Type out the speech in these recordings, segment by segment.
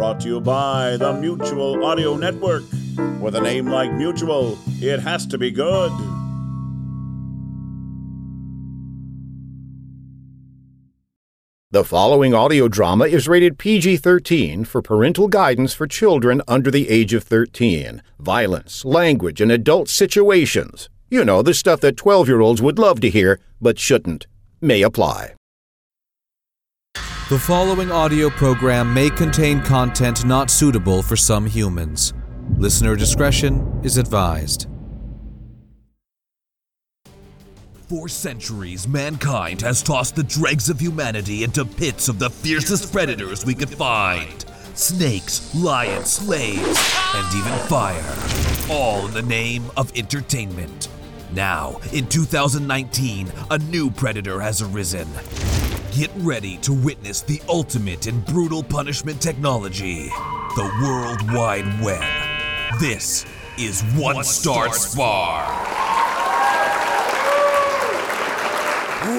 Brought to you by the Mutual Audio Network. With a name like Mutual, it has to be good. The following audio drama is rated PG 13 for parental guidance for children under the age of 13. Violence, language, and adult situations. You know, the stuff that 12 year olds would love to hear, but shouldn't. May apply. The following audio program may contain content not suitable for some humans. Listener discretion is advised. For centuries, mankind has tossed the dregs of humanity into pits of the fiercest predators we could find snakes, lions, slaves, and even fire. All in the name of entertainment. Now, in 2019, a new predator has arisen. Get ready to witness the ultimate in brutal punishment technology the World Wide Web. This is One, Star, Spar.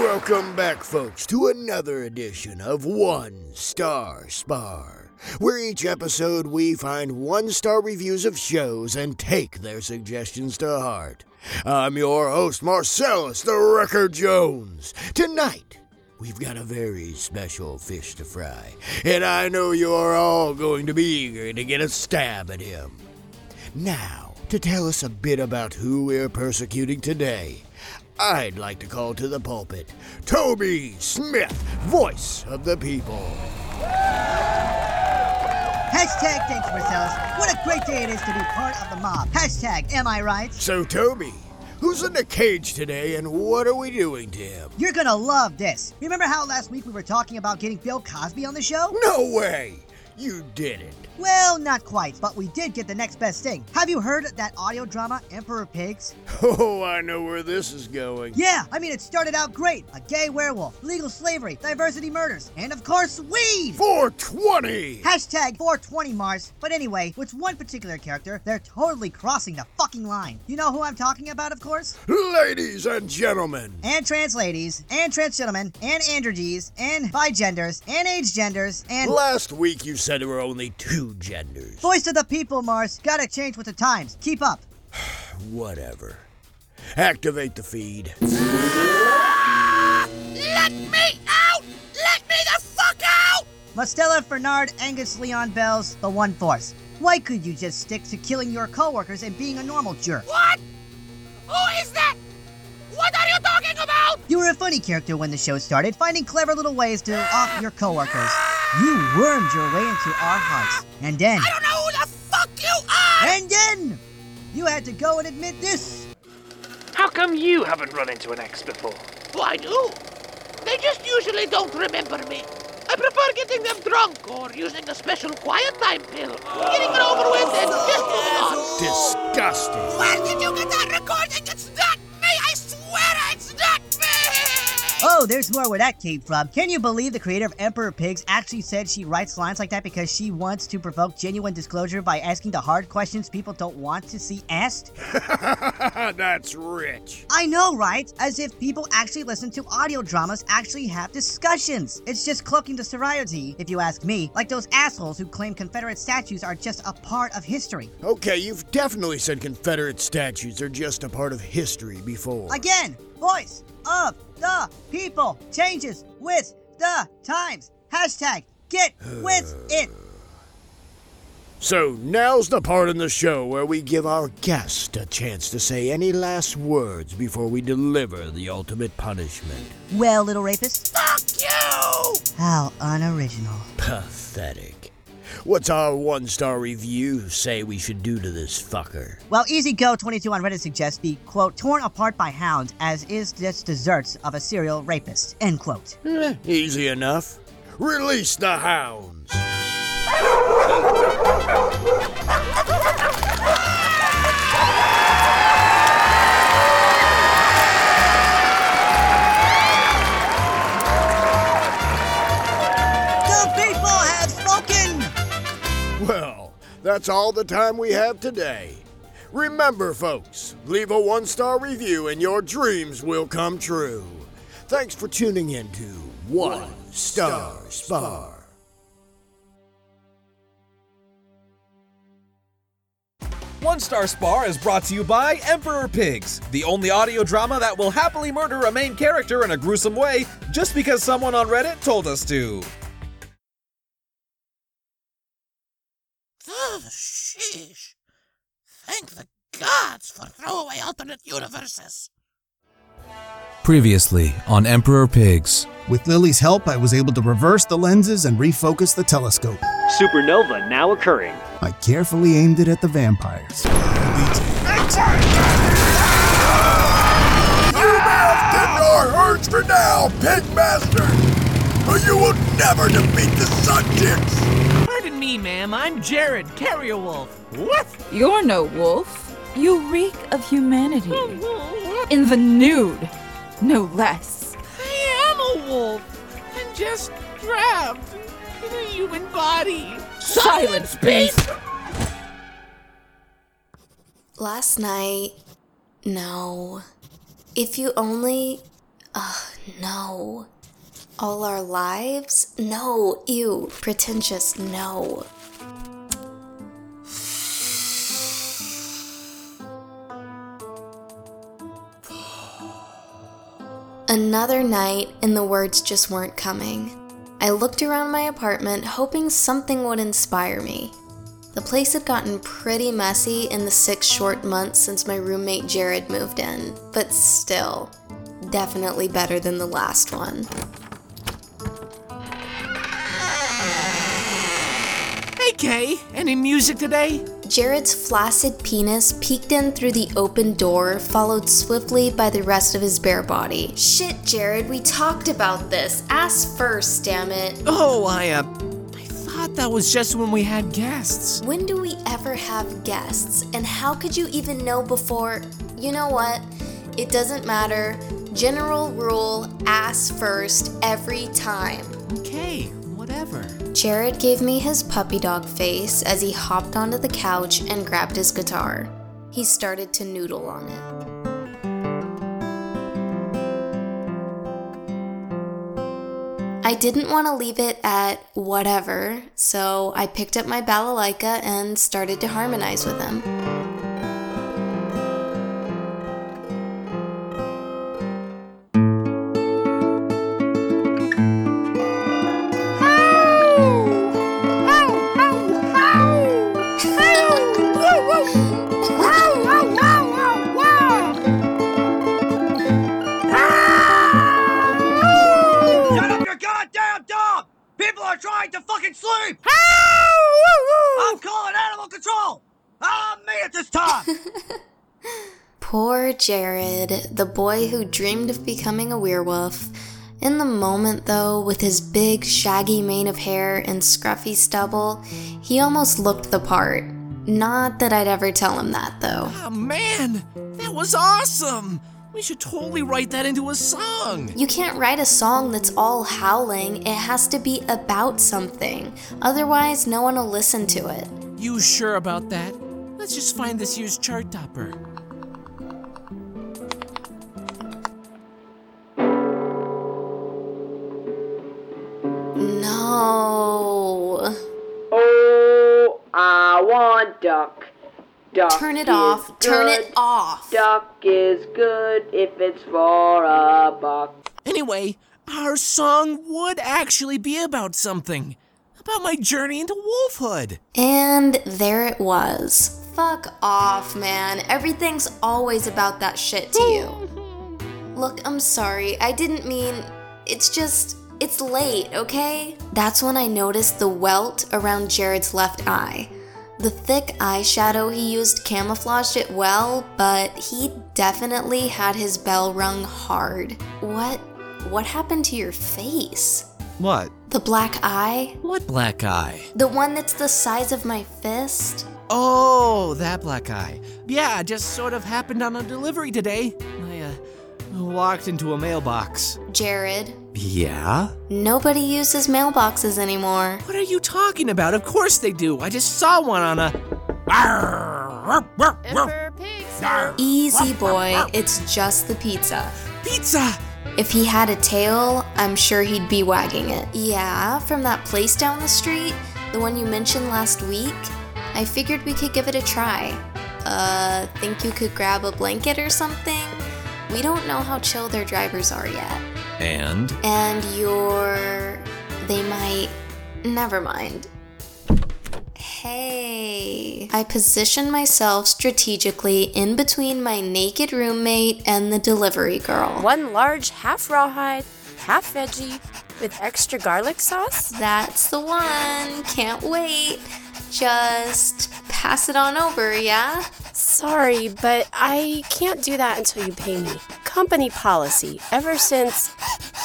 Welcome back, folks, to another edition of One Star Spar, where each episode we find one star reviews of shows and take their suggestions to heart. I'm your host, Marcellus the Wrecker Jones. Tonight, we've got a very special fish to fry, and I know you're all going to be eager to get a stab at him. Now, to tell us a bit about who we're persecuting today, I'd like to call to the pulpit Toby Smith, voice of the people. Hashtag thanks, Marcellus. What a great day it is to be part of the mob. Hashtag am I right? So, Toby, who's in the cage today and what are we doing to him? You're gonna love this. Remember how last week we were talking about getting Bill Cosby on the show? No way! You didn't. Well, not quite, but we did get the next best thing. Have you heard that audio drama, Emperor Pigs? Oh, I know where this is going. Yeah, I mean, it started out great. A gay werewolf, legal slavery, diversity murders, and of course, weed! 420! Hashtag 420 Mars. But anyway, with one particular character, they're totally crossing the fucking line. You know who I'm talking about, of course? Ladies and gentlemen, And trans ladies, and trans gentlemen, and androgynes, and bigenders, and age genders, and last week you said there were only two genders. voice of the people, Mars. Gotta change with the times. Keep up. Whatever. Activate the feed. Let me out! Let me the fuck out! Mostella Fernard Angus Leon Bells, the One Force. Why could you just stick to killing your coworkers and being a normal jerk? What? Who is that? What are you talking about? You were a funny character when the show started, finding clever little ways to off your coworkers. You wormed your way into our hearts. And then, I don't know who the fuck you are! and then, you had to go and admit this. How come you haven't run into an ex before? Oh, I do. They just usually don't remember me. I prefer getting them drunk or using a special quiet time pill. Getting it over with and just moving on. Disgusting. Where did you get that recording? It's Oh, there's more where that came from. Can you believe the creator of Emperor Pigs actually said she writes lines like that because she wants to provoke genuine disclosure by asking the hard questions people don't want to see asked? That's rich. I know, right? As if people actually listen to audio dramas actually have discussions. It's just cloaking the seriety, if you ask me, like those assholes who claim Confederate statues are just a part of history. Okay, you've definitely said Confederate statues are just a part of history before. Again, voice of the people changes with the times. Hashtag get with it. So now's the part in the show where we give our guest a chance to say any last words before we deliver the ultimate punishment. Well, little rapist, Fuck you! how unoriginal. Pathetic. What's our one star review say we should do to this fucker? Well, Easy Go 22 on Reddit suggests be, quote, torn apart by hounds as is this desserts of a serial rapist, end quote. Eh, easy enough. Release the hounds. That's all the time we have today. Remember, folks, leave a one star review and your dreams will come true. Thanks for tuning in to One, one Star Spar. One Star Spar is brought to you by Emperor Pigs, the only audio drama that will happily murder a main character in a gruesome way just because someone on Reddit told us to. Ugh, sheesh. Thank the gods for throwaway alternate universes. Previously on Emperor Pigs. With Lily's help, I was able to reverse the lenses and refocus the telescope. Supernova now occurring. I carefully aimed it at the vampires. You may have thinned our for now, Pigmaster! But you will never defeat the Sun Chicks! Pardon me, ma'am. I'm Jared, Carrier Wolf. What? You're no wolf. You reek of humanity. In the nude, no less. I am a wolf. I'm just trapped in a human body. Silence, beast! Last night, no. If you only. Ugh, no. All our lives? No. Ew. Pretentious, no. Another night, and the words just weren't coming. I looked around my apartment, hoping something would inspire me. The place had gotten pretty messy in the six short months since my roommate Jared moved in, but still, definitely better than the last one. Hey, Kay. Any music today? Jared's flaccid penis peeked in through the open door, followed swiftly by the rest of his bare body. Shit, Jared, we talked about this. Ass first, damn it. Oh, I, uh. I thought that was just when we had guests. When do we ever have guests? And how could you even know before? You know what? It doesn't matter. General rule ass first every time. Okay, whatever. Jared gave me his puppy dog face as he hopped onto the couch and grabbed his guitar. He started to noodle on it. I didn't want to leave it at whatever, so I picked up my balalaika and started to harmonize with him. Boy who dreamed of becoming a werewolf. In the moment, though, with his big, shaggy mane of hair and scruffy stubble, he almost looked the part. Not that I'd ever tell him that, though. Oh, man. That was awesome. We should totally write that into a song. You can't write a song that's all howling, it has to be about something. Otherwise, no one will listen to it. You sure about that? Let's just find this year's chart topper. Duck Turn it off. Turn it off. Duck is good if it's for a buck. Anyway, our song would actually be about something. About my journey into wolfhood. And there it was. Fuck off, man. Everything's always about that shit to you. Look, I'm sorry. I didn't mean. It's just. It's late, okay? That's when I noticed the welt around Jared's left eye. The thick eyeshadow he used camouflaged it well, but he definitely had his bell rung hard. What what happened to your face? What? The black eye? What black eye? The one that's the size of my fist? Oh, that black eye. Yeah, just sort of happened on a delivery today. I uh, walked into a mailbox. Jared, Yeah? nobody uses mailboxes anymore. What are you talking about? Of course they do. I just saw one on a. Easy boy, it's just the pizza. Pizza! If he had a tail, I'm sure he'd be wagging it. Yeah, from that place down the street, the one you mentioned last week. I figured we could give it a try. uh, think you could grab a blanket or something? We don't know how chill their drivers are yet. And? And you're. They might. Never mind. Hey. I position myself strategically in between my naked roommate and the delivery girl. One large half rawhide, half veggie, with extra garlic sauce? That's the one. Can't wait. Just pass it on over, yeah? Sorry, but I can't do that until you pay me. Company policy, ever since.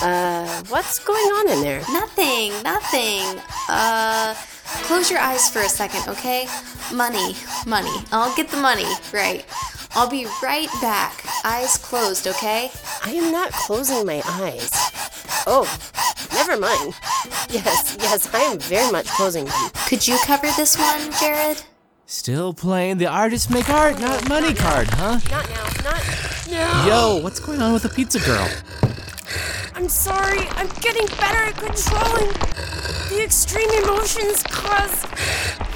Uh, what's going on in there? Nothing, nothing. Uh, close your eyes for a second, okay? Money, money. I'll get the money, right. I'll be right back. Eyes closed, okay? I am not closing my eyes. Oh, never mind. Yes, yes, I am very much closing them. Could you cover this one, Jared? Still playing the artist make art, not money card, huh? Not now, not now. Yo, what's going on with the pizza girl? I'm sorry, I'm getting better at controlling the extreme emotions cause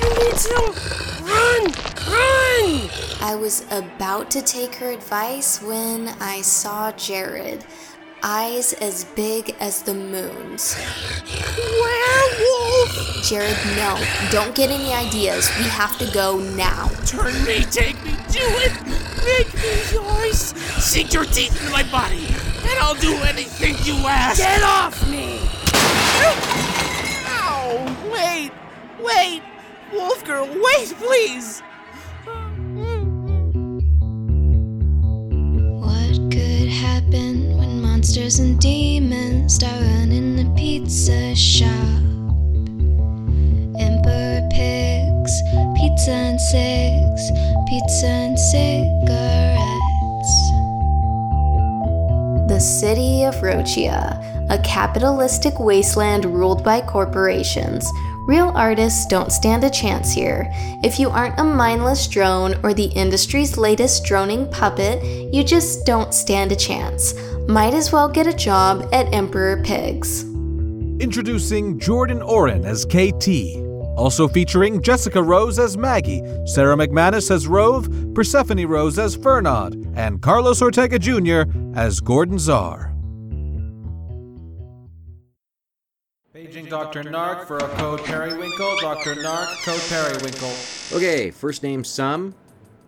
you need to run, run! I was about to take her advice when I saw Jared. Eyes as big as the moon's. Werewolf! Jared, no. Don't get any ideas. We have to go now. Turn me, take me, do it! Make me yours! Sink your teeth into my body, and I'll do anything you ask! Get off me! Ow! Wait! Wait! Wolf girl, wait, please! What could happen when monsters and demons start running the pizza shop? Emperor pigs, pizza and six, pizza and cigarettes. City of Rochia, a capitalistic wasteland ruled by corporations. Real artists don't stand a chance here. If you aren't a mindless drone or the industry's latest droning puppet, you just don't stand a chance. Might as well get a job at Emperor Pigs. Introducing Jordan Oren as KT. Also featuring Jessica Rose as Maggie, Sarah McManus as Rove, Persephone Rose as Fernod, and Carlos Ortega Jr. as Gordon Czar. Paging Dr. Nark for a code Periwinkle. Dr. Nark, code Periwinkle. Okay, first name Sum,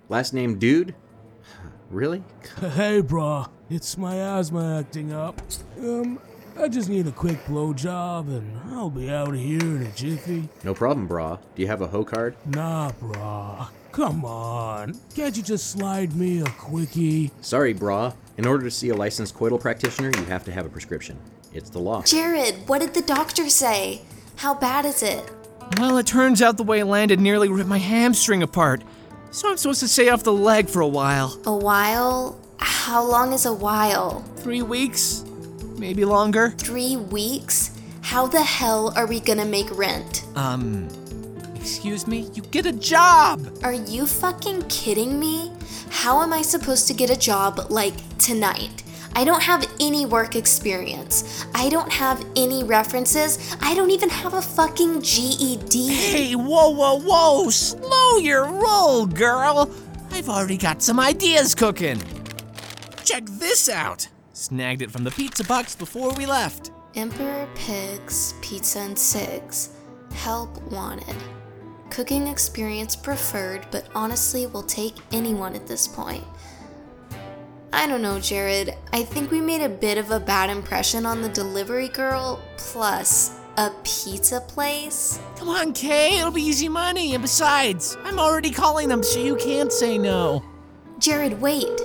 last name Dude. Really? Hey, brah, it's my asthma acting up. Um, I just need a quick blowjob and I'll be out of here in a jiffy. No problem, brah. Do you have a hoe card? Nah, brah. Come on. Can't you just slide me a quickie? Sorry, brah. In order to see a licensed coital practitioner, you have to have a prescription. It's the law. Jared, what did the doctor say? How bad is it? Well, it turns out the way it landed nearly ripped my hamstring apart. So I'm supposed to stay off the leg for a while. A while? How long is a while? Three weeks? Maybe longer? Three weeks? How the hell are we gonna make rent? Um, excuse me? You get a job! Are you fucking kidding me? How am I supposed to get a job like tonight? I don't have any work experience. I don't have any references. I don't even have a fucking GED. Hey, whoa, whoa, whoa! Slow your roll, girl! I've already got some ideas cooking. Check this out! Snagged it from the pizza box before we left. Emperor Pigs, Pizza and Cigs. Help wanted. Cooking experience preferred, but honestly we'll take anyone at this point. I don't know, Jared. I think we made a bit of a bad impression on the delivery girl, plus a pizza place. Come on, Kay, it'll be easy money. And besides, I'm already calling them, so you can't say no. Jared, wait.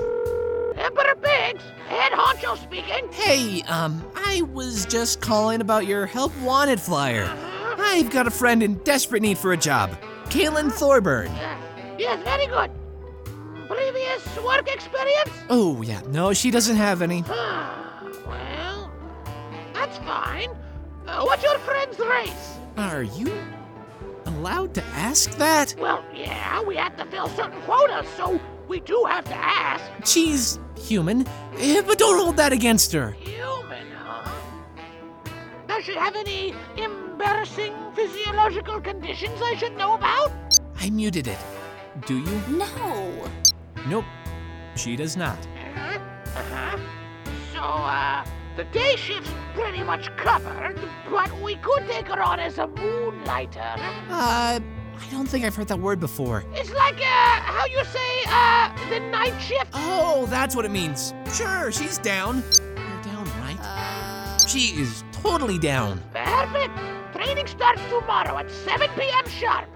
Honcho speaking. Hey, um, I was just calling about your help wanted flyer. I've got a friend in desperate need for a job. Kaylin Thorburn. Yes, very good. Previous work experience? Oh, yeah, no, she doesn't have any. well, that's fine. Uh, what's your friend's race? Are you allowed to ask that? Well, yeah, we have to fill certain quotas, so we do have to ask. She's human, eh, but don't hold that against her. Human, huh? Does she have any embarrassing physiological conditions I should know about? I muted it. Do you? No. Nope. She does not. Uh-huh. So, uh, the day shift's pretty much covered, but we could take her on as a moonlighter. Uh, I don't think I've heard that word before. It's like, uh, how you say, uh, the night shift? Oh, that's what it means. Sure, she's down. You're down, right? She is totally down. Perfect. Training starts tomorrow at 7 p.m. sharp.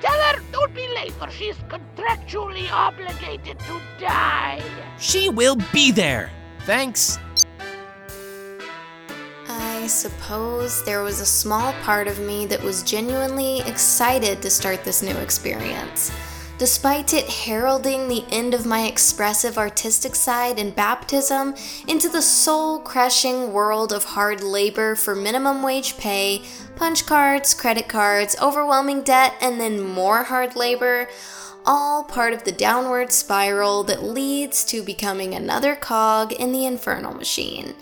Tell her don't be late, or she's contractually obligated to die. She will be there. Thanks. Suppose there was a small part of me that was genuinely excited to start this new experience. Despite it heralding the end of my expressive artistic side and baptism into the soul crushing world of hard labor for minimum wage pay, punch cards, credit cards, overwhelming debt, and then more hard labor, all part of the downward spiral that leads to becoming another cog in the infernal machine.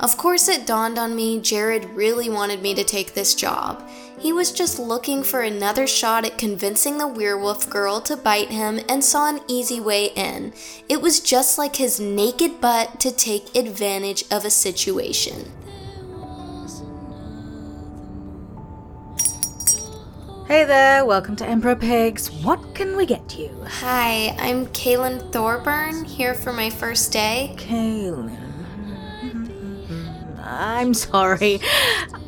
Of course, it dawned on me Jared really wanted me to take this job. He was just looking for another shot at convincing the werewolf girl to bite him and saw an easy way in. It was just like his naked butt to take advantage of a situation. Hey there, welcome to Emperor Pigs. What can we get you? Hi, I'm Kaylin Thorburn, here for my first day. Kaylin. I'm sorry.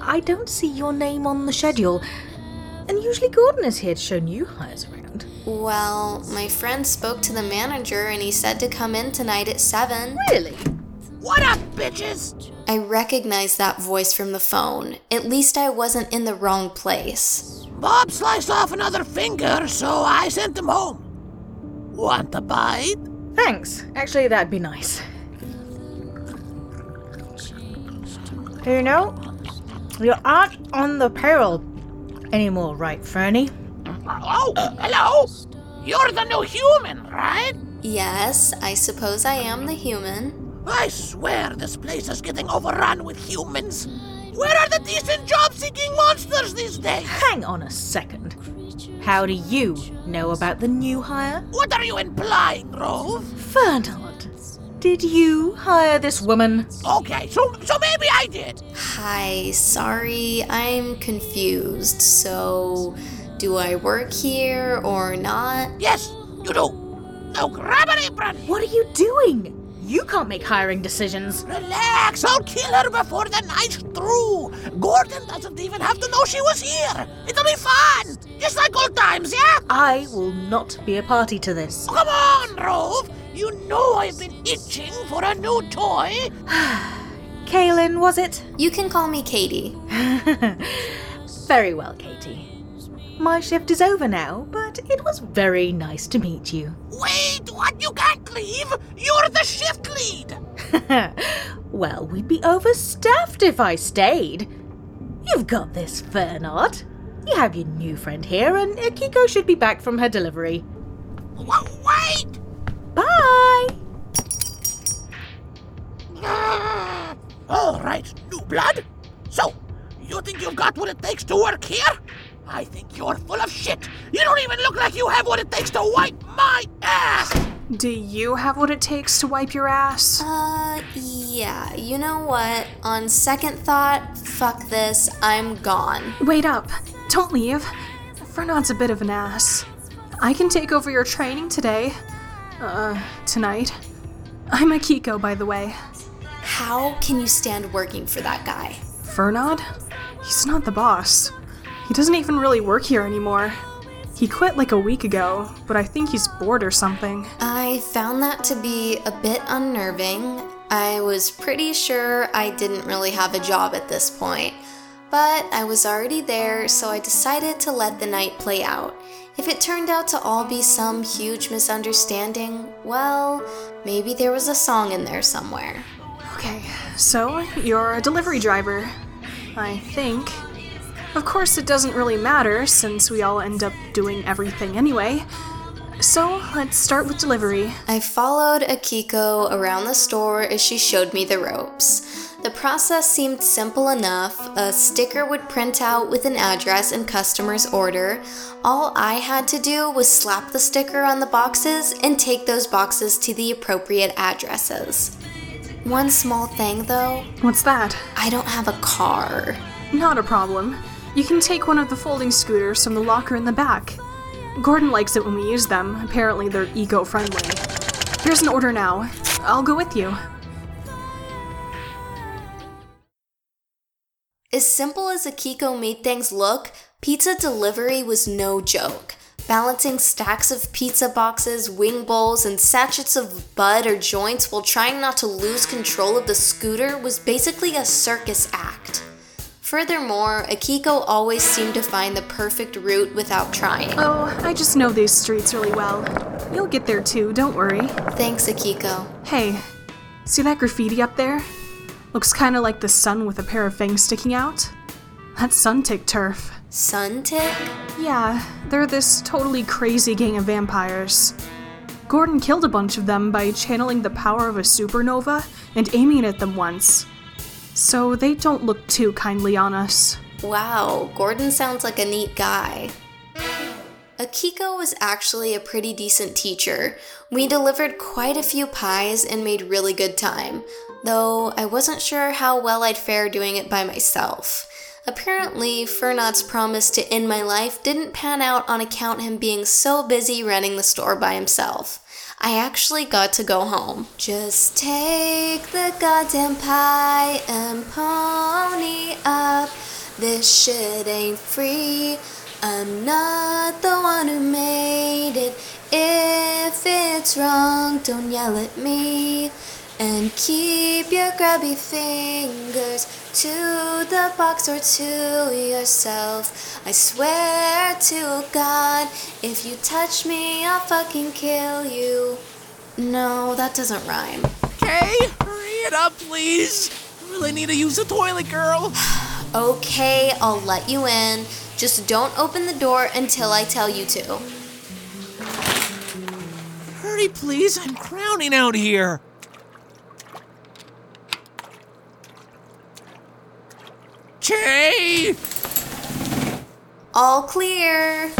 I don't see your name on the schedule. And usually Gordon is here to show new hires around. Well, my friend spoke to the manager and he said to come in tonight at 7. Really? What up, bitches? I recognized that voice from the phone. At least I wasn't in the wrong place. Bob sliced off another finger, so I sent him home. Want a bite? Thanks. Actually, that'd be nice. You know, you aren't on the payroll anymore, right, Fernie? Oh, hello? You're the new human, right? Yes, I suppose I am the human. I swear this place is getting overrun with humans. Where are the decent job seeking monsters these days? Hang on a second. How do you know about the new hire? What are you implying, Rove? Fernald, did you hire this woman? Okay, so so maybe I did. Hi, sorry, I'm confused. So, do I work here or not? Yes, you do. Now grab an apron. What are you doing? You can't make hiring decisions. Relax, I'll kill her before the night's through. Gordon doesn't even have to know she was here. It'll be fun, just like old times, yeah? I will not be a party to this. Oh, come on, Rove. You know I've been itching for a new toy. Kaylin, was it? You can call me Katie. very well, Katie. My shift is over now, but it was very nice to meet you. Wait, what? You can't leave? You're the shift lead. well, we'd be overstaffed if I stayed. You've got this, Fernard. You have your new friend here, and Akiko should be back from her delivery. Wait! Bye! All right, new blood. So, you think you've got what it takes to work here? I think you're full of shit. You don't even look like you have what it takes to wipe my ass. Do you have what it takes to wipe your ass? Uh, yeah. You know what? On second thought, fuck this. I'm gone. Wait up. Don't leave. Fernand's a bit of an ass. I can take over your training today. Uh, tonight. I'm Akiko, by the way. How can you stand working for that guy? Fernand? He's not the boss. He doesn't even really work here anymore. He quit like a week ago, but I think he's bored or something. I found that to be a bit unnerving. I was pretty sure I didn't really have a job at this point, but I was already there, so I decided to let the night play out. If it turned out to all be some huge misunderstanding, well, maybe there was a song in there somewhere. Okay, so you're a delivery driver. I think. Of course, it doesn't really matter since we all end up doing everything anyway. So, let's start with delivery. I followed Akiko around the store as she showed me the ropes. The process seemed simple enough. A sticker would print out with an address and customer's order. All I had to do was slap the sticker on the boxes and take those boxes to the appropriate addresses. One small thing though. What's that? I don't have a car. Not a problem. You can take one of the folding scooters from the locker in the back. Gordon likes it when we use them. Apparently, they're eco friendly. Here's an order now. I'll go with you. As simple as Akiko made things look, pizza delivery was no joke. Balancing stacks of pizza boxes, wing bowls, and sachets of bud or joints while trying not to lose control of the scooter was basically a circus act. Furthermore, Akiko always seemed to find the perfect route without trying. Oh, I just know these streets really well. You'll get there too, don't worry. Thanks, Akiko. Hey, see that graffiti up there? Looks kinda like the sun with a pair of fangs sticking out. That's Suntick turf. Suntick? Yeah, they're this totally crazy gang of vampires. Gordon killed a bunch of them by channeling the power of a supernova and aiming at them once. So they don't look too kindly on us. Wow, Gordon sounds like a neat guy. Akiko was actually a pretty decent teacher. We delivered quite a few pies and made really good time, though I wasn't sure how well I'd fare doing it by myself. Apparently, Fernot's promise to end my life didn't pan out on account him being so busy running the store by himself. I actually got to go home. Just take the goddamn pie and pony up. This shit ain't free. I'm not the one who made it. If it's wrong, don't yell at me. And keep your grubby fingers to the box or to yourself. I swear to God, if you touch me, I'll fucking kill you. No, that doesn't rhyme. Okay, hurry it up, please. I really need to use the toilet, girl. Okay, I'll let you in. Just don't open the door until I tell you to. Hurry, please. I'm crowning out here. Che! All clear.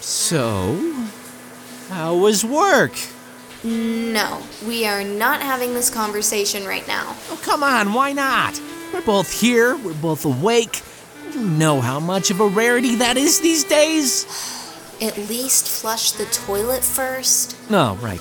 So, how was work? No, we are not having this conversation right now. Oh, come on, why not? We're both here, we're both awake. You know how much of a rarity that is these days? At least flush the toilet first. Oh, right.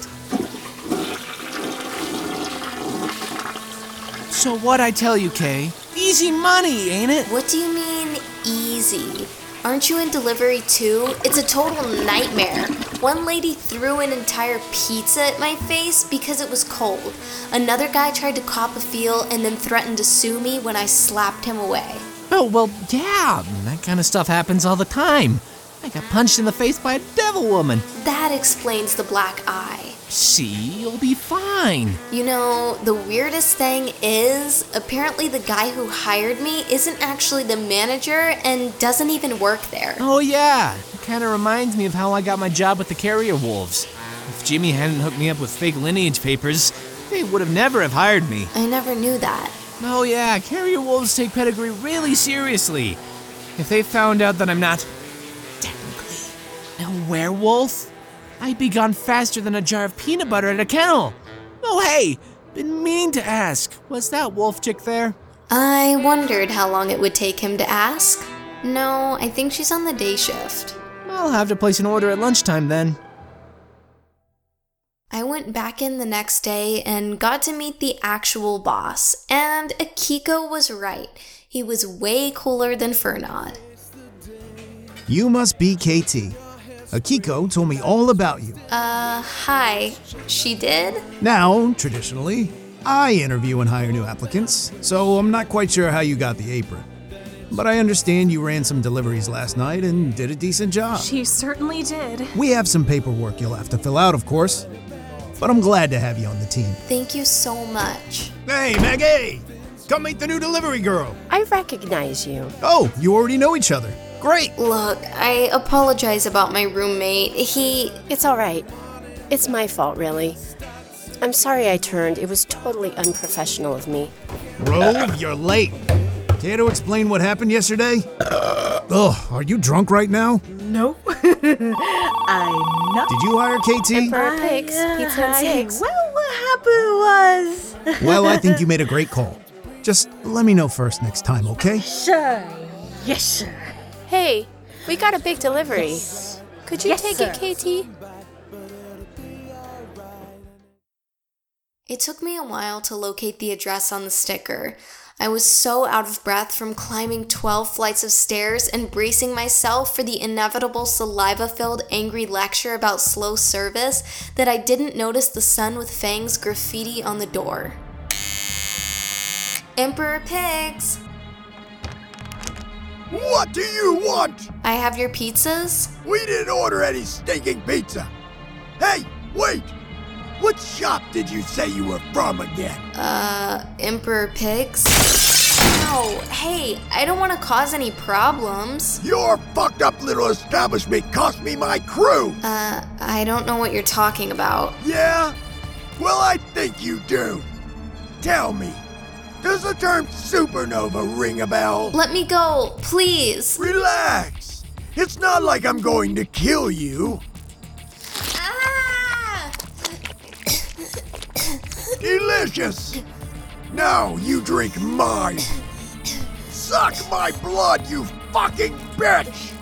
So what I tell you, Kay? Easy money, ain't it? What do you mean, easy? Aren't you in delivery too? It's a total nightmare. One lady threw an entire pizza at my face because it was cold. Another guy tried to cop a feel and then threatened to sue me when I slapped him away. Oh, well, yeah, that kind of stuff happens all the time. I got punched in the face by a devil woman. That explains the black eye. See, you'll be fine. You know, the weirdest thing is apparently the guy who hired me isn't actually the manager and doesn't even work there. Oh, yeah. It kind of reminds me of how I got my job with the Carrier Wolves. If Jimmy hadn't hooked me up with fake lineage papers, they would have never have hired me. I never knew that. Oh, yeah, Carrier Wolves take pedigree really seriously. If they found out that I'm not technically a werewolf, I'd be gone faster than a jar of peanut butter at a kennel. Oh, hey, been meaning to ask, was that wolf chick there? I wondered how long it would take him to ask. No, I think she's on the day shift. I'll have to place an order at lunchtime then. I went back in the next day and got to meet the actual boss, and Akiko was right. He was way cooler than Fernod. You must be KT. Akiko told me all about you. Uh, hi. She did? Now, traditionally, I interview and hire new applicants, so I'm not quite sure how you got the apron. But I understand you ran some deliveries last night and did a decent job. She certainly did. We have some paperwork you'll have to fill out, of course. But I'm glad to have you on the team. Thank you so much. Hey, Maggie! come meet the new delivery girl. I recognize you. Oh, you already know each other. Great. Look, I apologize about my roommate. He. It's alright. It's my fault, really. I'm sorry I turned. It was totally unprofessional of me. Rove, you're late. Care to explain what happened yesterday? Ugh, are you drunk right now? No. I'm not. Did you hire KT? Emperor Pigs, Pizza and I- Six. Well, what happened was. Well, I think you made a great call. Just let me know first next time, okay? Sure. Yes, sir. Hey, we got a big delivery. Yes. Could you Yes, take sir. it, KT? It took me a while to locate the address on the sticker. I was so out of breath from climbing 12 flights of stairs and bracing myself for the inevitable saliva filled angry lecture about slow service that I didn't notice the Sun with Fangs graffiti on the door. Emperor Pigs! What do you want? I have your pizzas? We didn't order any stinking pizza. Hey, wait! What shop did you say you were from again? Uh, Emperor Pigs? No, hey, I don't want to cause any problems. Your fucked up little establishment cost me my crew! Uh, I don't know what you're talking about. Yeah? Well, I think you do. Tell me, does the term supernova ring a bell? Let me go, please. Relax. It's not like I'm going to kill you. Delicious! Now you drink mine! Suck my blood, you fucking bitch!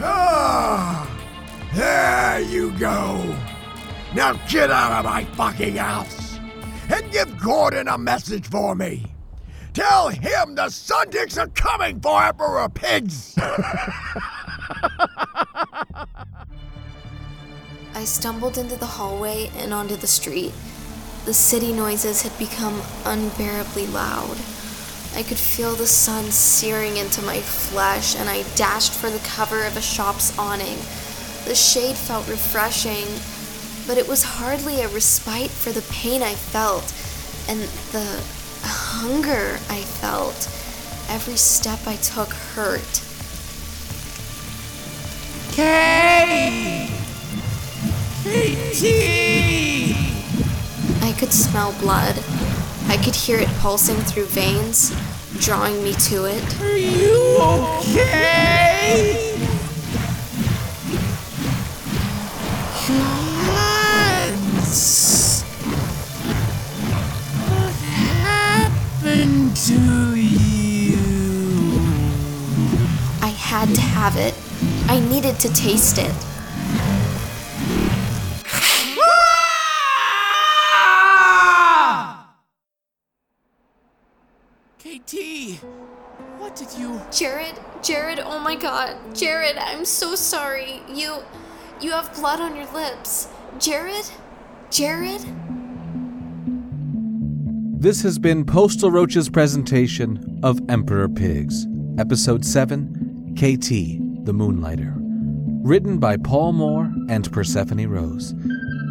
Ah! There you go! Now get out of my fucking house! And give Gordon a message for me! Tell him the Sundicks are coming for Emperor Pigs! stumbled into the hallway and onto the street. The city noises had become unbearably loud. I could feel the sun searing into my flesh, and I dashed for the cover of a shop's awning. The shade felt refreshing, but it was hardly a respite for the pain I felt and the hunger I felt. Every step I took hurt. Kay! I could smell blood. I could hear it pulsing through veins, drawing me to it. Are you okay? What happened to you? I had to have it. I needed to taste it. Jared, Jared, oh my god. Jared, I'm so sorry. You. You have blood on your lips. Jared? Jared? This has been Postal Roach's presentation of Emperor Pigs, Episode 7 KT, the Moonlighter. Written by Paul Moore and Persephone Rose.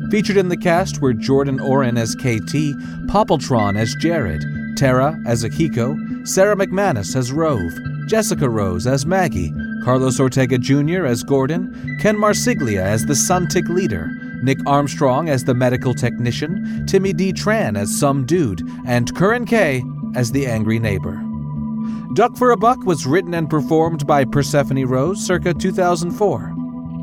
Featured in the cast were Jordan Oren as KT, Poppletron as Jared, Tara as Akiko, Sarah McManus as Rove, Jessica Rose as Maggie, Carlos Ortega Jr. as Gordon, Ken Marsiglia as the Suntic leader, Nick Armstrong as the medical technician, Timmy D. Tran as some dude, and Curran K. as the angry neighbor. Duck for a Buck was written and performed by Persephone Rose circa 2004.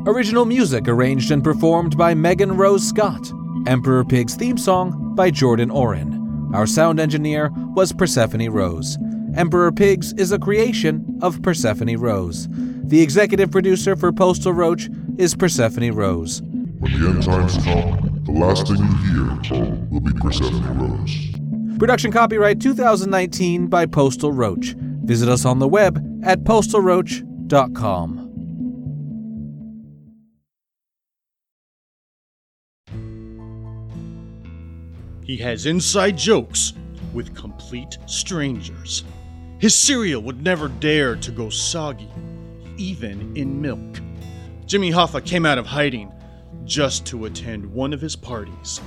Original music arranged and performed by Megan Rose Scott. Emperor Pig's theme song by Jordan Oren. Our sound engineer was Persephone Rose. Emperor Pigs is a creation of Persephone Rose. The executive producer for Postal Roach is Persephone Rose. When the end times come, the last thing you hear will be Persephone Rose. Production copyright 2019 by Postal Roach. Visit us on the web at postalroach.com. He has inside jokes with complete strangers. His cereal would never dare to go soggy, even in milk. Jimmy Hoffa came out of hiding just to attend one of his parties.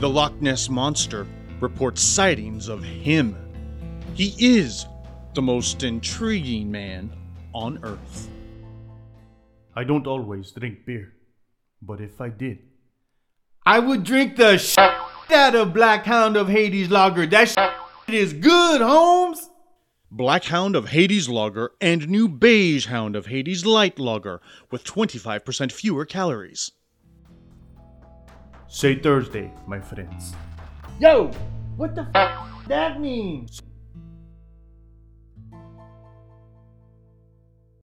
The Loch Ness Monster reports sightings of him. He is the most intriguing man on Earth. I don't always drink beer, but if I did, I would drink the shit out of Black Hound of Hades lager. That shit is good, Holmes. Black Hound of Hades Lager and new Beige Hound of Hades Light Lager with 25% fewer calories. Say Thursday, my friends. Yo, what the f that means?